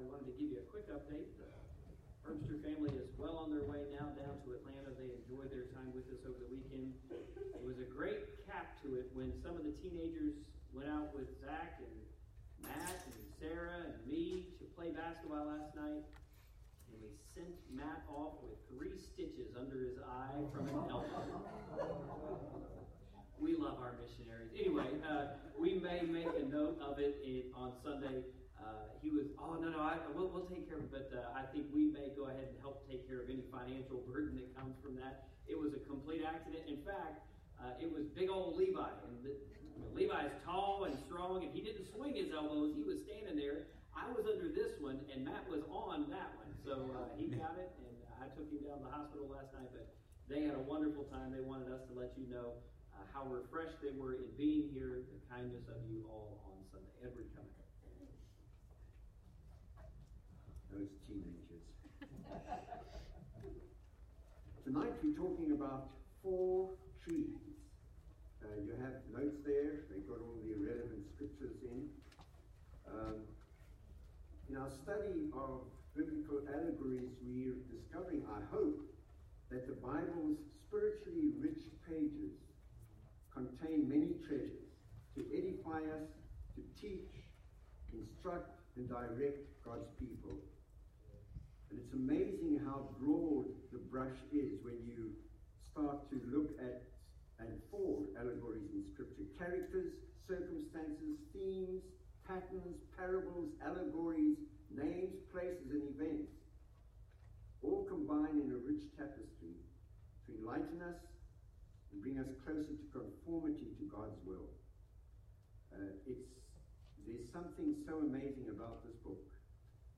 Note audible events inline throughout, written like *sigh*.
I wanted to give you a quick update. The Herbster family is well on their way now down to Atlanta. They enjoyed their time with us over the weekend. It was a great cap to it when some of the teenagers went out with Zach and Matt and Sarah and me to play basketball last night. And we sent Matt off with three stitches under his eye from an elbow. we love our missionaries. Anyway, uh, we may make a note of it in, on Sunday. Uh, he was, oh no no, I, we'll, we'll take care of it. But uh, I think we may go ahead and help take care of any financial burden that comes from that. It was a complete accident. In fact, uh, it was big old Levi, and the, you know, Levi is tall and strong, and he didn't swing his elbows. He was standing there. I was under this one, and Matt was on that one. So uh, he got it, and I took him down to the hospital last night. But they had a wonderful time. They wanted us to let you know uh, how refreshed they were in being here, the kindness of you all on Sunday. Edward, come in. Those teenagers. Tonight we're talking about four trees. Uh, you have notes there, they've got all the relevant scriptures in. Um, in our study of biblical allegories, we're discovering, I hope, that the Bible's spiritually rich pages contain many treasures to edify us, to teach, instruct, and direct God's people. And it's amazing how broad the brush is when you start to look at and fold allegories in Scripture. Characters, circumstances, themes, patterns, parables, allegories, names, places, and events all combine in a rich tapestry to enlighten us and bring us closer to conformity to God's will. Uh, it's, there's something so amazing about this book.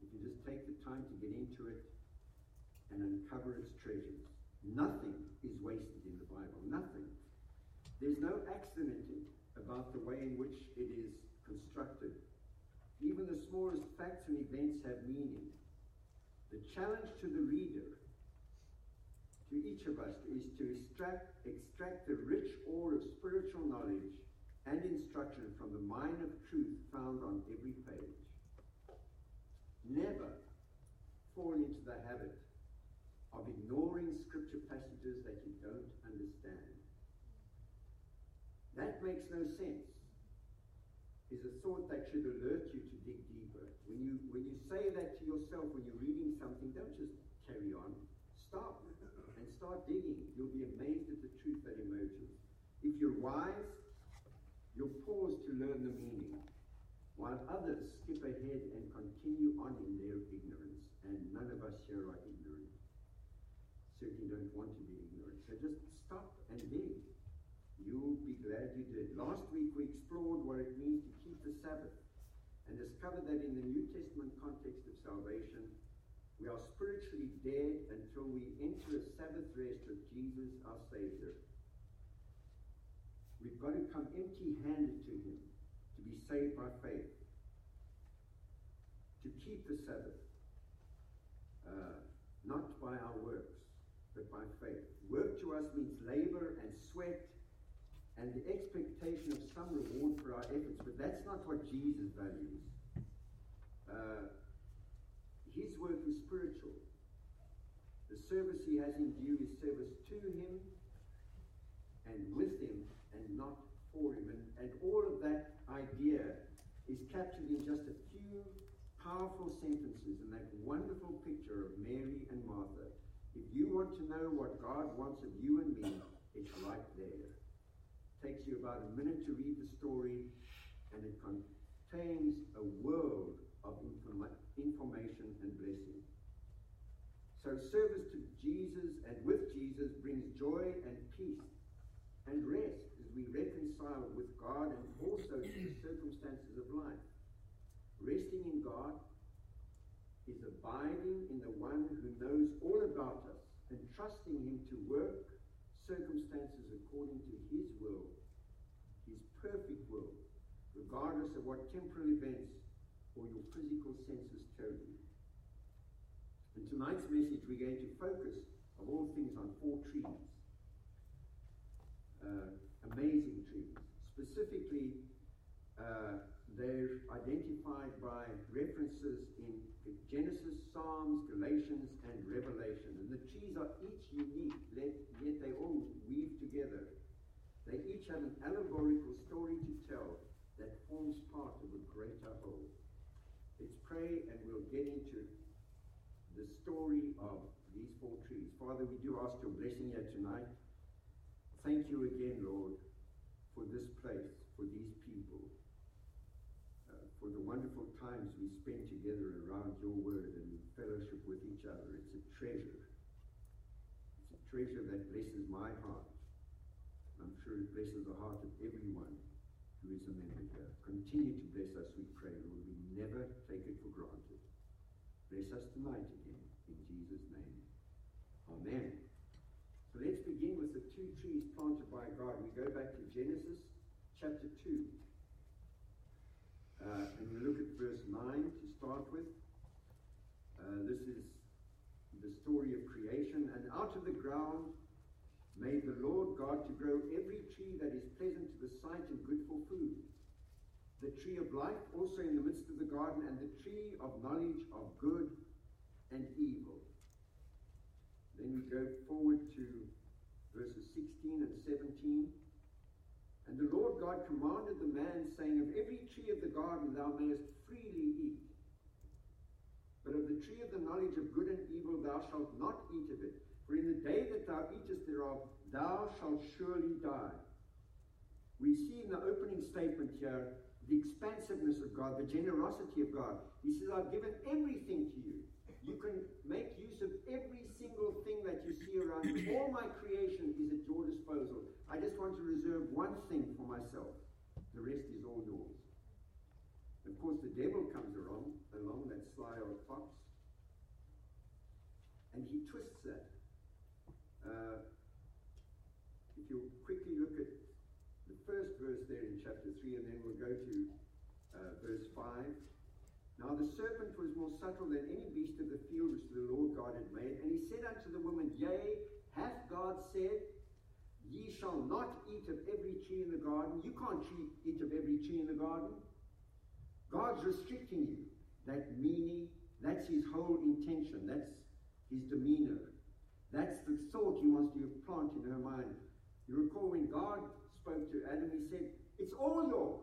If you just take the time to get into it and uncover its treasures. Nothing is wasted in the Bible. Nothing. There's no accident about the way in which it is constructed. Even the smallest facts and events have meaning. The challenge to the reader, to each of us, is to extract, extract the rich ore of spiritual knowledge and instruction from the mine of truth found on every page. Never fall into the habit of ignoring scripture passages that you don't understand. That makes no sense. Is a thought that should alert you to dig deeper. When you when you say that to yourself when you're reading something, don't just carry on. Stop and start digging. You'll be amazed at the truth that emerges. If you're wise, you'll pause to learn the meaning while others skip ahead and continue on in their ignorance, and none of us here are ignorant. Certainly don't want to be ignorant. So just stop and dig. You'll be glad you did. Last week we explored what it means to keep the Sabbath and discovered that in the New Testament context of salvation, we are spiritually dead until we enter a Sabbath rest of Jesus, our Savior. We've got to come empty handed to Him be saved by faith, to keep the Sabbath, uh, not by our works, but by faith. Work to us means labor and sweat and the expectation of some reward for our efforts, but that's not what Jesus values. Uh, his work is spiritual. The service he has in view is service to him and with him and not for him. And, and all of that idea is captured in just a few powerful sentences in that wonderful picture of Mary and Martha. If you want to know what God wants of you and me, it's right there. It takes you about a minute to read the story, and it contains a world of informa- information and blessing. So, service to Jesus and with Jesus brings joy and peace and rest we reconcile with God and also to the circumstances of life. Resting in God is abiding in the one who knows all about us and trusting him to work circumstances according to his will, his perfect will, regardless of what temporal events or your physical senses tell you. In tonight's message, we're going to focus, of all things, on four trees. Uh, amazing trees. Specifically, uh, they're identified by references in Genesis, Psalms, Galatians, and Revelation. And the trees are each unique, yet they all weave together. They each have an allegorical story to tell that forms part of a greater whole. Let's pray and we'll get into the story of these four trees. Father, we do ask your blessing here tonight. Thank you again, Lord, for this place, for these people, uh, for the wonderful times we spend together around your word and fellowship with each other. It's a treasure. It's a treasure that blesses my heart. I'm sure it blesses the heart of everyone who is a member here. Continue to bless us, we pray, Lord. We never take it for granted. Bless us tonight again, in Jesus' name. Amen. So let's begin with the two trees planted by God. We go back to Genesis chapter 2. Uh, and we look at verse 9 to start with. Uh, this is the story of creation. And out of the ground made the Lord God to grow every tree that is pleasant to the sight and good for food. The tree of life also in the midst of the garden, and the tree of knowledge of good and evil. Then we go forward to verses 16 and 17. And the Lord God commanded the man, saying, Of every tree of the garden thou mayest freely eat. But of the tree of the knowledge of good and evil thou shalt not eat of it. For in the day that thou eatest thereof, thou shalt surely die. We see in the opening statement here the expansiveness of God, the generosity of God. He says, I've given everything to you. You can make use of every single thing that you see around you. All my creation is at your disposal. I just want to reserve one thing for myself. The rest is all yours. Of course, the devil comes along, along that sly old fox, and he twists that. Uh, if you quickly look at the first verse there in chapter 3, and then we'll go to uh, verse 5. Now the serpent was more subtle than any beast of the field which the Lord God had made. And he said unto the woman, Yea, hath God said, Ye shall not eat of every tree in the garden. You can't eat of every tree in the garden. God's restricting you. That meaning, that's his whole intention. That's his demeanor. That's the thought he wants to plant in her mind. You recall when God spoke to Adam, he said, It's all yours.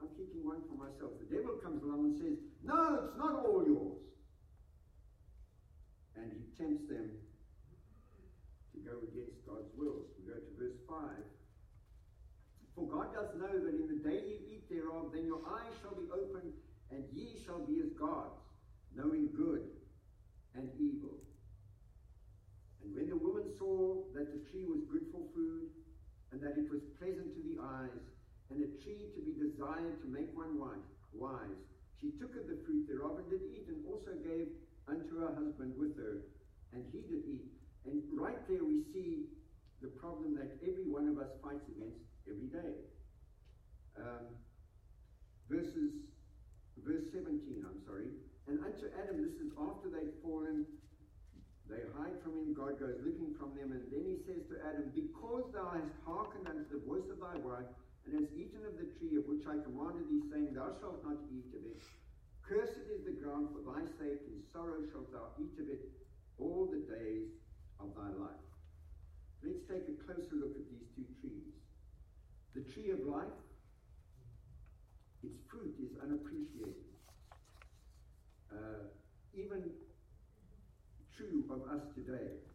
I'm keeping one for myself. The devil comes along and says, No, it's not all yours. And he tempts them to go against God's will. We go to verse 5. For God doth know that in the day ye eat thereof, then your eyes shall be opened, and ye shall be as gods, knowing good and evil. And when the woman saw that the tree was good for food, and that it was pleasant to the eyes, and a tree to be desired to make one wise. She took of the fruit thereof and did eat, and also gave unto her husband with her, and he did eat. And right there we see the problem that every one of us fights against every day. Um, verses, verse 17, I'm sorry. And unto Adam, this is after they've fallen, they hide from him, God goes looking from them, and then he says to Adam, Because thou hast hearkened unto the voice of thy wife, and has eaten of the tree of which I commanded thee, saying, Thou shalt not eat of it. Cursed is the ground for thy sake, in sorrow shalt thou eat of it all the days of thy life. Let's take a closer look at these two trees. The tree of life, its fruit is unappreciated. Uh, even true of us today.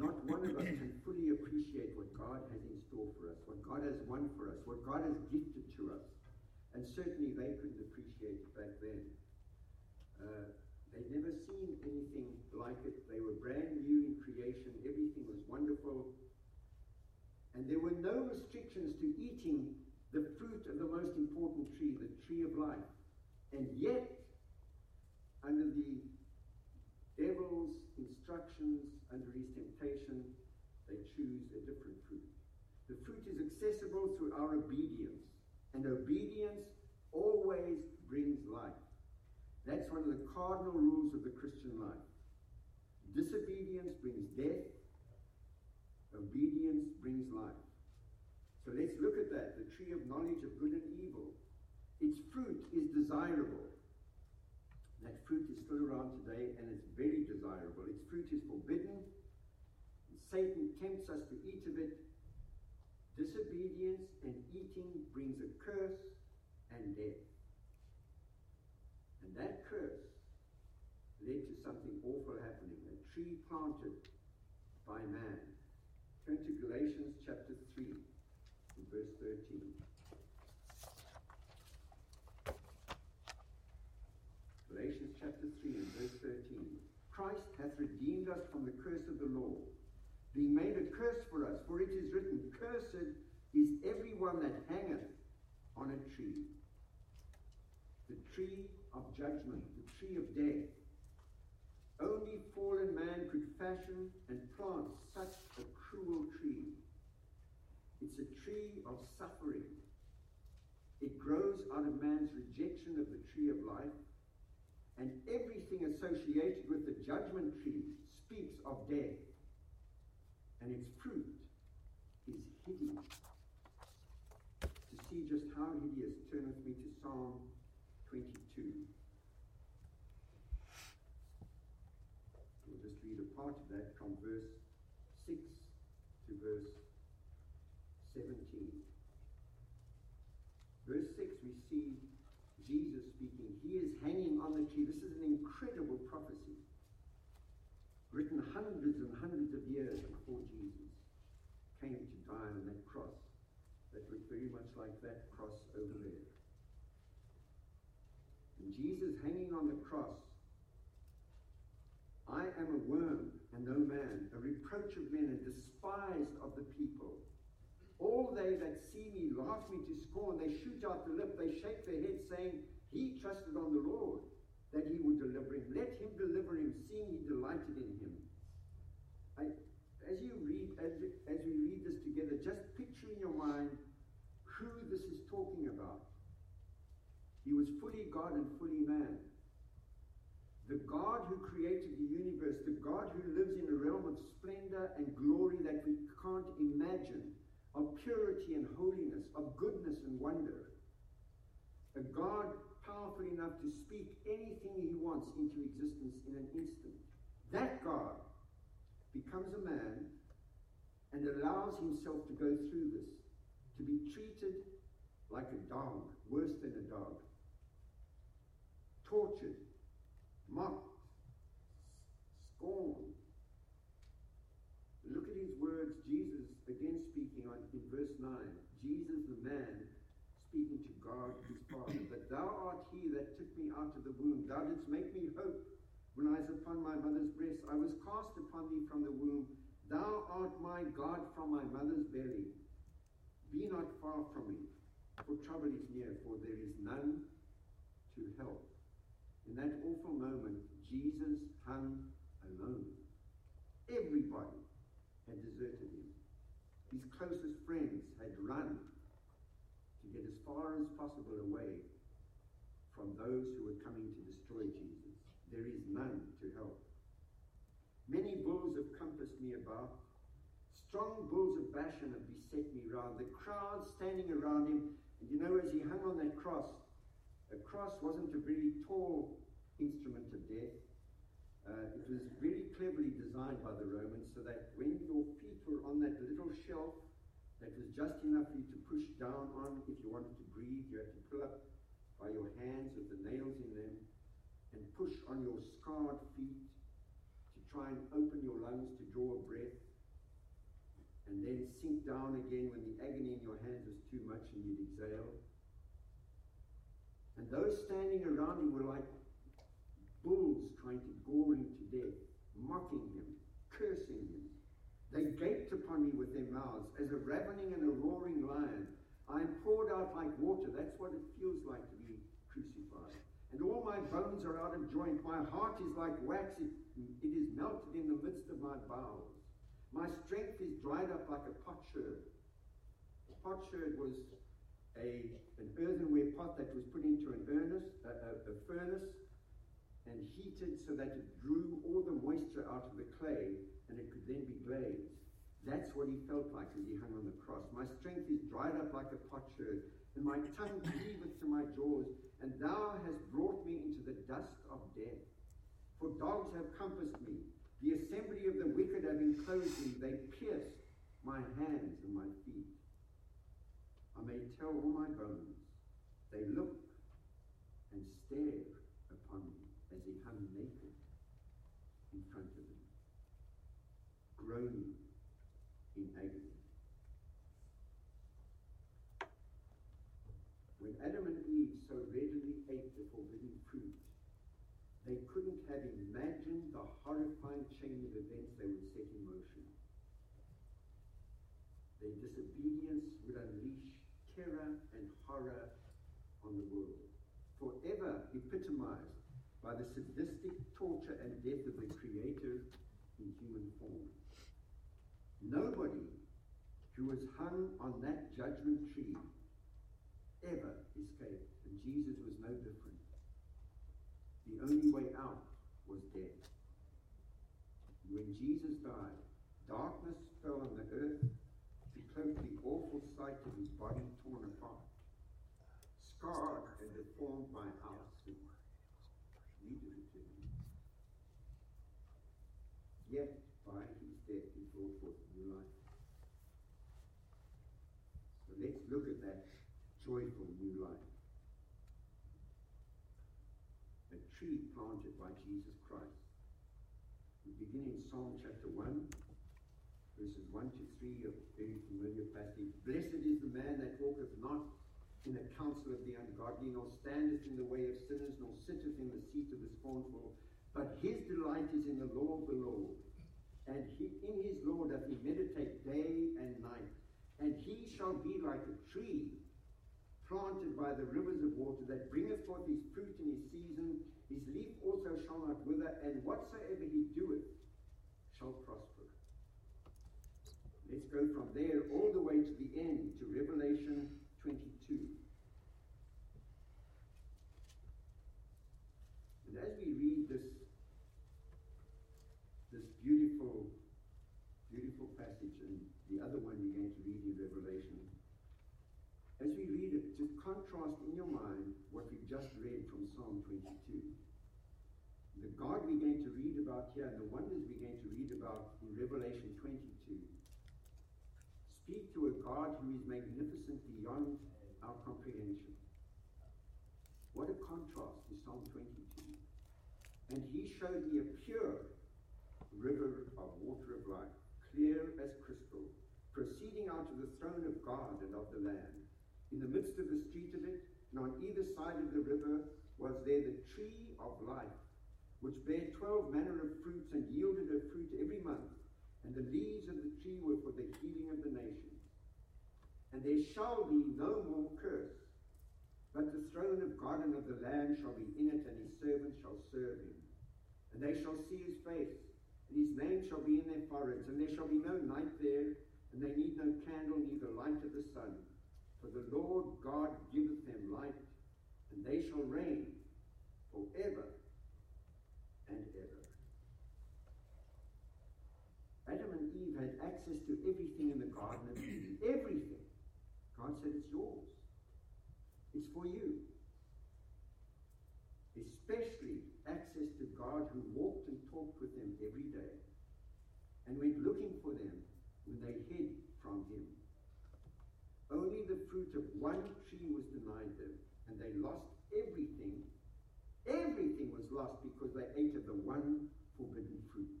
Not one of us *clears throat* can fully appreciate what God has in store for us, what God has won for us, what God has gifted to us. And certainly they couldn't appreciate it back then. Uh, they'd never seen anything like it. They were brand new in creation. Everything was wonderful. And there were no restrictions to eating the fruit of the most important tree, the tree of life. And yet, under the devil's instructions under his temptation, they choose a different fruit. The fruit is accessible through our obedience, and obedience always brings life. That's one of the cardinal rules of the Christian life. Disobedience brings death, obedience brings life. So let's look at that the tree of knowledge of good and evil. Its fruit is desirable. That fruit is still around today and it's very desirable. Its fruit is forbidden. Satan tempts us to eat of it. Disobedience and eating brings a curse and death. And that curse led to something awful happening. A tree planted by man. Turn to Galatians chapter 3, verse 13. Galatians chapter 3 and verse 13. Christ hath redeemed us from the curse of the law, being made a curse for us, for it is written, Cursed is everyone that hangeth on a tree. The tree of judgment, the tree of death. Only fallen man could fashion and plant such a cruel tree. It's a tree of suffering. It grows out of man's rejection of the tree of life and everything associated with the judgment tree speaks of death. And its fruit is hideous. To see just how hideous, turn with me to Psalm 22. We'll just read a part of that from verse 6 to verse 17. Verse 6, we see Jesus speaking. He is hanging on the tree. This is an incredible prophecy. Written hundreds and hundreds of years before Jesus came to die on that cross. That looked very much like that cross over there. And Jesus hanging on the cross. I am a worm and no man, a reproach of men and despised of the people. All they that see me laugh me to scorn. They shoot out the lip. They shake their heads, saying, He trusted on the Lord that he would deliver him. Let him deliver him, seeing he delighted in him. I, as you read, as, as we read this together, just picture in your mind who this is talking. He was fully God and fully man. The God who created the universe, the God who lives in a realm of splendor and glory that we can't imagine of purity and holiness, of goodness and wonder. A God powerful enough to speak anything he wants into existence in an instant. That God becomes a man and allows himself to go through this, to be treated like a dog, worse than a dog, tortured, mocked, scorned, Look at his words, Jesus again speaking on in verse 9. Jesus the man speaking to God his Father. But thou art he that took me out of the womb. Thou didst make me hope when I was upon my mother's breast. I was cast upon thee from the womb. Thou art my God from my mother's belly. Be not far from me, for trouble is near, for there is none to help. In that awful moment, Jesus hung alone. Everybody had deserted him. His closest friends had run to get as far as possible away from those who were coming to destroy Jesus. There is none to help. Many bulls have compassed me about. Strong bulls of Bashan have beset me round. The crowd standing around him. And you know, as he hung on that cross, a cross wasn't a very tall instrument of death. Uh, it was very cleverly designed by the Romans so that when your feet were on that little shelf that was just enough for you to push down on if you wanted to breathe, you had to pull up by your hands with the nails in them and push on your scarred feet to try and open your lungs to draw a breath and then sink down again when the agony in your hands was too much and you'd exhale. And those standing around him were like bulls trying to gore him to death, mocking him, cursing him. They gaped upon me with their mouths as a ravening and a roaring lion. I am poured out like water. That's what it feels like to be crucified. And all my bones are out of joint. My heart is like wax. It, it is melted in the midst of my bowels. My strength is dried up like a potsherd. A potsherd was a, an earthenware pot that was put into an earnest, a, a, a furnace and heated so that it drew all the moisture out of the clay and it could then be glazed. That's what he felt like as he hung on the cross. My strength is dried up like a potsherd, and my tongue cleaveth to my jaws, and thou hast brought me into the dust of death. For dogs have compassed me, the assembly of the wicked have enclosed me, they pierced my hands and my feet. I may tell all my bones, they look and stare upon me as he hung naked in front of them, groaning in agony. When Adam and Eve so readily ate the forbidden fruit, they couldn't have imagined the horrifying chain of events they would set in motion. Their disobedience would unleash terror and horror on the world, forever epitomized by the sadistic torture and death of the Creator in human form. Nobody who was hung on that judgment tree ever escaped, and Jesus was no different. The only way out was death. When Jesus died, darkness fell on the earth to cloak the awful sight of his body torn apart, scarred and deformed by our sin. Yet, by his death, he brought forth new life. So let's look at that joyful new life. A tree planted by Jesus Christ. We begin in Psalm chapter 1, verses 1 to 3, a very familiar passage. Blessed is the man that walketh not in the counsel of the ungodly, nor standeth in the way of sinners, nor sitteth in the seat of the scornful. But his delight is in the law of the Lord. And he, in his law doth he meditate day and night. And he shall be like a tree planted by the rivers of water, that bringeth forth his fruit in his season. His leaf also shall not wither, and whatsoever he doeth shall prosper. Let's go from there all the way to the end, to Revelation 22. And as we read this, this beautiful, beautiful passage, and the other one we're going to read in Revelation, as we read it, just contrast in your mind what we've just read from Psalm 22. The God we're going to read about here and the wonders we're going to read about in Revelation 22 speak to a God who is magnificent beyond our comprehension. What a contrast to Psalm 22. And he showed me a pure river of water of life, clear as crystal, proceeding out of the throne of God and of the Lamb. In the midst of the street of it, and on either side of the river, was there the tree of life, which bare twelve manner of fruits and yielded her fruit every month. And the leaves of the tree were for the healing of the nations. And there shall be no more curse, but the throne of God and of the Lamb shall be in it, and his servants shall serve him. And they shall see his face, and his name shall be in their foreheads, and there shall be no night there, and they need no candle, neither light of the sun for the Lord God giveth them light, and they shall reign forever and ever. Adam and Eve had access to everything in the Garden of Eden. Everything. God said, It's yours. It's for you. Especially God who walked and talked with them every day and went looking for them when they hid from him. Only the fruit of one tree was denied them, and they lost everything. Everything was lost because they ate of the one forbidden fruit.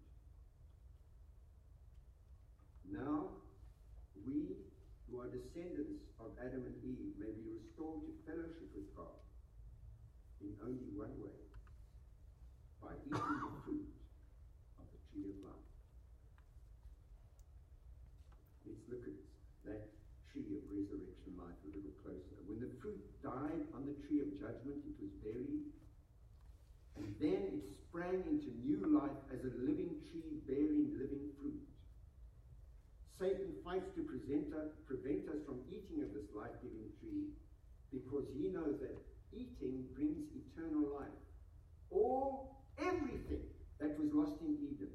Now, we who are descendants of Adam and Eve may be restored to fellowship with God in only one way eating the fruit of the tree of life. Let's look at that tree of resurrection life a little closer. When the fruit died on the tree of judgment, it was buried. And then it sprang into new life as a living tree bearing living fruit. Satan fights to us, prevent us from eating of this life giving tree because he knows that eating brings eternal life. All, everything that was lost in Eden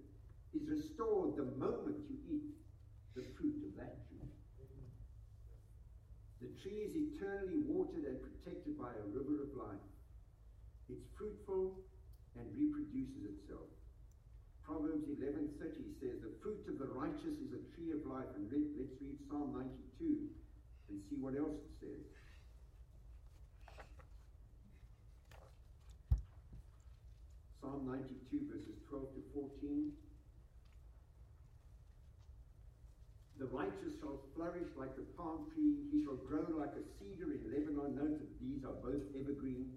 is restored the moment you eat the fruit of that tree. The tree is eternally watered and protected by a river of life. It's fruitful and reproduces itself. Proverbs 11:30 says, "The fruit of the righteous is a tree of life." And let, let's read Psalm 92 and see what else it says. Psalm 92 verses 12 to 14. The righteous shall flourish like a palm tree. He shall grow like a in Lebanon. Note that these are both evergreens.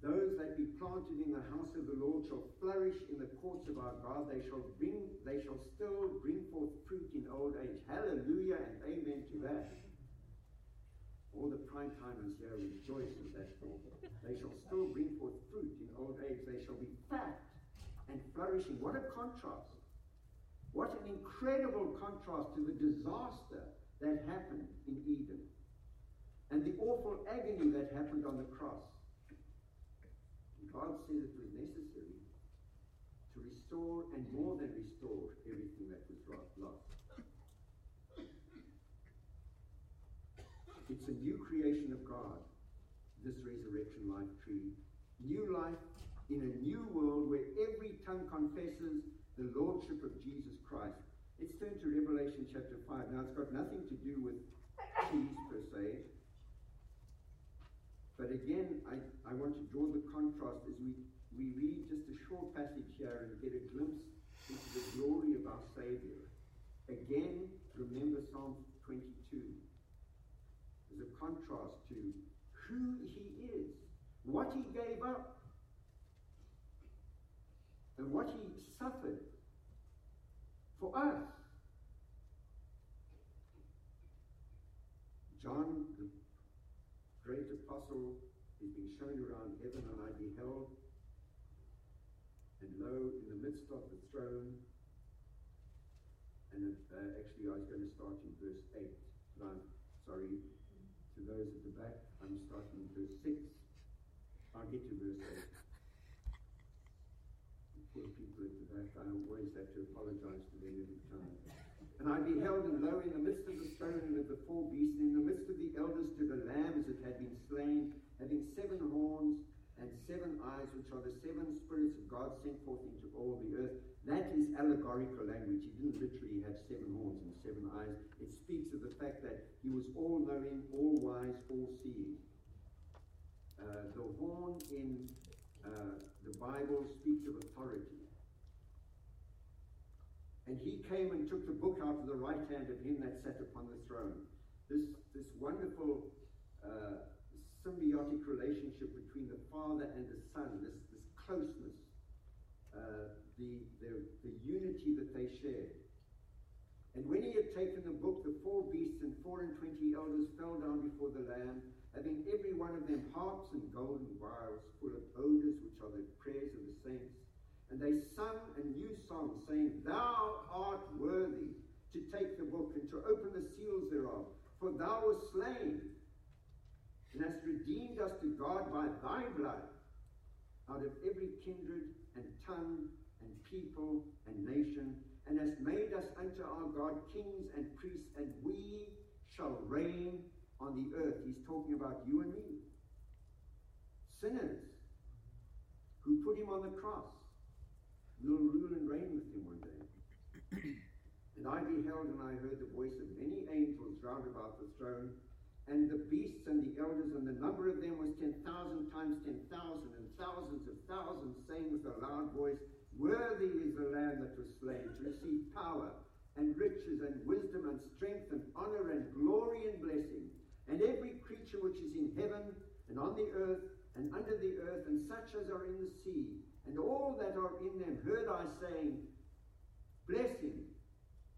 Those that be planted in the house of the Lord shall flourish in the courts of our God. They shall bring, they shall still bring forth fruit in old age. Hallelujah and amen to that. All the prime timers here rejoice at that thought. They shall still bring forth fruit in old age. They shall be fat and flourishing. What a contrast. What an incredible contrast to the disaster that happened in Eden and the awful agony that happened on the cross. God said it was necessary to restore and more than restore everything that was lost. It's a new creation of God, this resurrection life tree. New life in a new world where every tongue confesses the lordship of Jesus Christ. Let's turn to Revelation chapter 5. Now, it's got nothing to do with cheese per se. But again, I, I want to draw the contrast as we, we read just a short passage here and get a glimpse into the glory of our Savior. Again, remember Psalm 22. There's a contrast to who he is, what he gave up, and what he suffered for us. John, the great apostle, is being shown around heaven, and I beheld, and lo, in the midst of the throne, and uh, actually I was going to start in verse 8, but I'm sorry to those at the back, I'm starting in verse 6. I'll get to verse 8 poor people at the back. I always have to apologize to them every time. And I beheld, and lo, in the midst of the throne and of the four beasts, and in the midst of the elders stood a lamb as it had been slain, having seven horns and seven eyes, which are the seven spirits of God sent forth into all the earth. That is allegorical language. He didn't literally have seven horns and seven eyes. It speaks of the fact that he was all knowing, all wise, all seeing. Uh, the horn in uh, the Bible speaks of authority. And he came and took the book out of the right hand of him that sat upon the throne. This, this wonderful uh, symbiotic relationship between the Father and the Son, this, this closeness, uh, the, the, the unity that they shared. And when he had taken the book, the four beasts and four and twenty elders fell down before the Lamb, having every one of them harps and golden vials full of odors, which are the prayers of the saints. And they sung a new song, saying, Thou art worthy to take the book and to open the seals thereof, for thou wast slain, and hast redeemed us to God by thy blood out of every kindred and tongue and people and nation, and hast made us unto our God kings and priests, and we shall reign on the earth. He's talking about you and me. Sinners who put him on the cross rule and reign with him one day. *clears throat* and I beheld and I heard the voice of many angels round about the throne, and the beasts and the elders, and the number of them was ten thousand times ten thousand, and thousands of thousands, saying with a loud voice, Worthy is the Lamb that was slain to receive power and riches and wisdom and strength and honor and glory and blessing and every creature which is in heaven and on the earth and under the earth, and such as are in the sea, and all that are in them, heard I saying, Blessing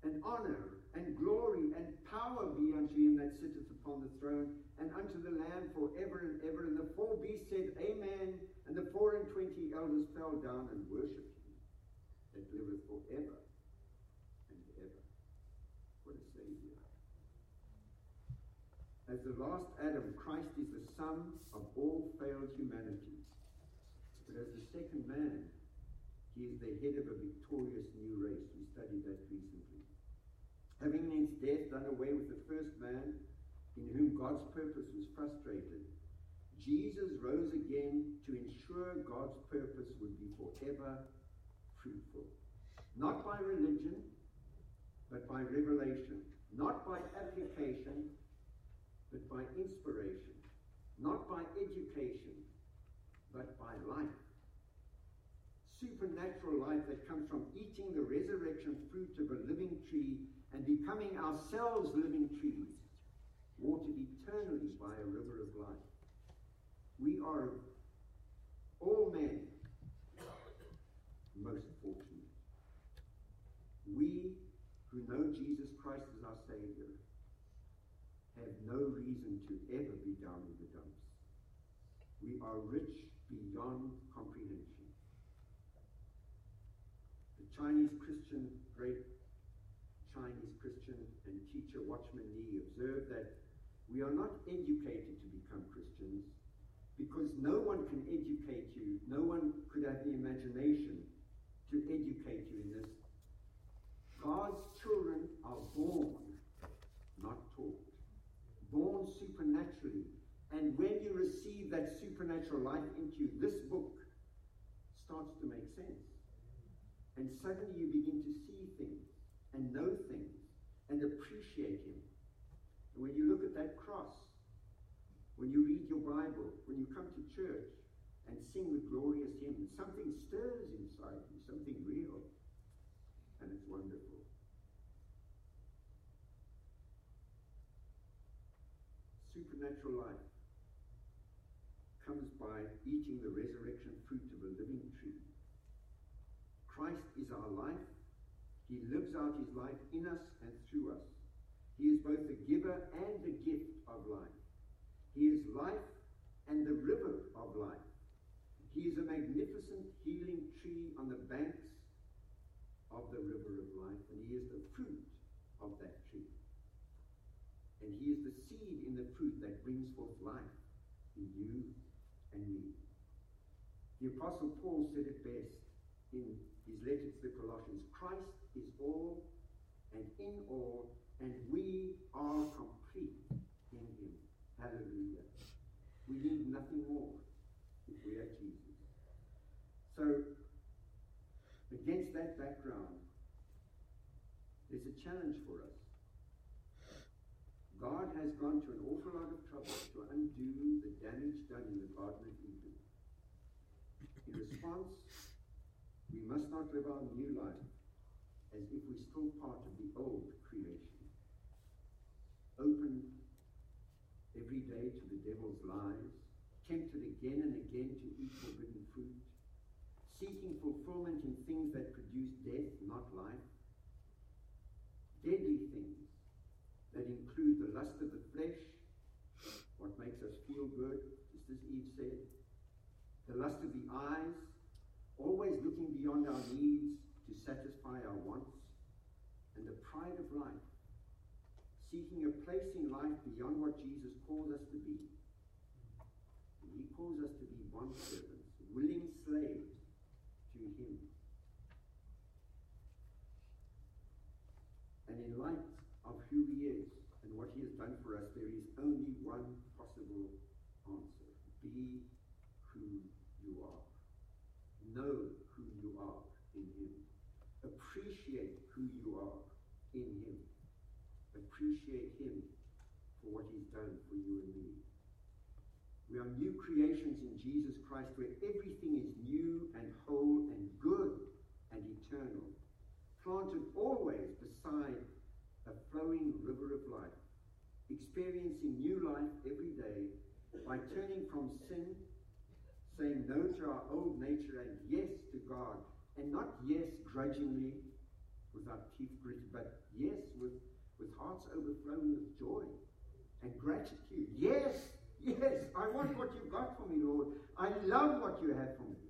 and honor and glory and power be unto him that sitteth upon the throne, and unto the Lamb for ever and ever. And the four beasts said, Amen. And the four and twenty elders fell down and worshipped him that liveth forever and ever. What a Savior. As the last Adam, Christ is the sum of all failed humanity. But as the second man, he is the head of a victorious new race. We studied that recently. Having in his death done away with the first man, in whom God's purpose was frustrated, Jesus rose again to ensure God's purpose would be forever fruitful. Not by religion, but by revelation. Not by application, but by inspiration. Not by education, but by life. Supernatural life that comes from eating the resurrection fruit of a living tree and becoming ourselves living trees, watered eternally by a river of life. We are all men most fortunate. We who know Jesus Christ as our Savior have no reason to ever be down in the dumps. We are rich beyond comprehension. The Chinese Christian, great Chinese Christian and teacher Watchman Nee observed that we are not educated to become Christians because no one can educate you, no one could have the imagination to educate you in this. God's children are born, not taught. Born supernaturally. And when you receive that supernatural life into you, this book starts to make sense. And suddenly you begin to see things and know things and appreciate Him. And when you look at that cross, when you read your Bible, when you come to church and sing the glorious hymns, something stirs inside you, something real. And it's wonderful. Supernatural life comes by eating the resurrection fruit of a living tree. Christ is our life. He lives out his life in us and through us. He is both the giver and the gift of life. He is life and the river of life. He is a magnificent healing tree on the banks of the river of life, and he is the fruit of that tree. And he is the seed in the fruit that brings forth life in you and me. The Apostle Paul said it best in his letter to the Colossians Christ is all and in all, and we are complete in him. Hallelujah. We need nothing more if we are Jesus. So, against that background, there's a challenge for us. God has gone to an awful lot of trouble to undo the damage done in the Garden of Eden. In response, we must not live our new life as if we're still part of the old creation. Open every day to the devil's lies, tempted again and again to eat forbidden fruit, seeking fulfillment in things that produce death, not life, deadly things that include the lust of the flesh, what makes us feel good, just as Eve said, the lust of the eyes, always looking beyond our needs to satisfy our wants, and the pride of life, seeking a place in life beyond what Jesus calls us to be. He calls us to be bondservants, willing slaves to him. And in light of who he is and what he has done for us, there is only one possible answer. Be who you are. Know who you are in him. Appreciate who you are in him. Appreciate him for what he's done for you and me. We are new creations in Jesus Christ where everything is new and whole and good and eternal, planted always beside a flowing river of life, experiencing new life every day by turning from sin, saying no to our old nature and yes to God, and not yes grudgingly with our teeth gritted, but yes with, with hearts overflowing with joy and gratitude. Yes, yes, I want what you've got for me, Lord. I love what you have for me.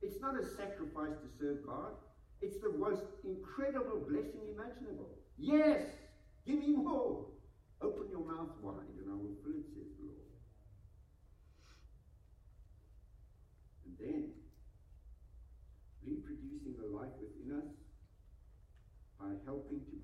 It's not a sacrifice to serve God. It's the most incredible blessing imaginable. Yes, give me more. Open your mouth wide and I will fill it, says the Lord. And then, reproducing the life within us by helping to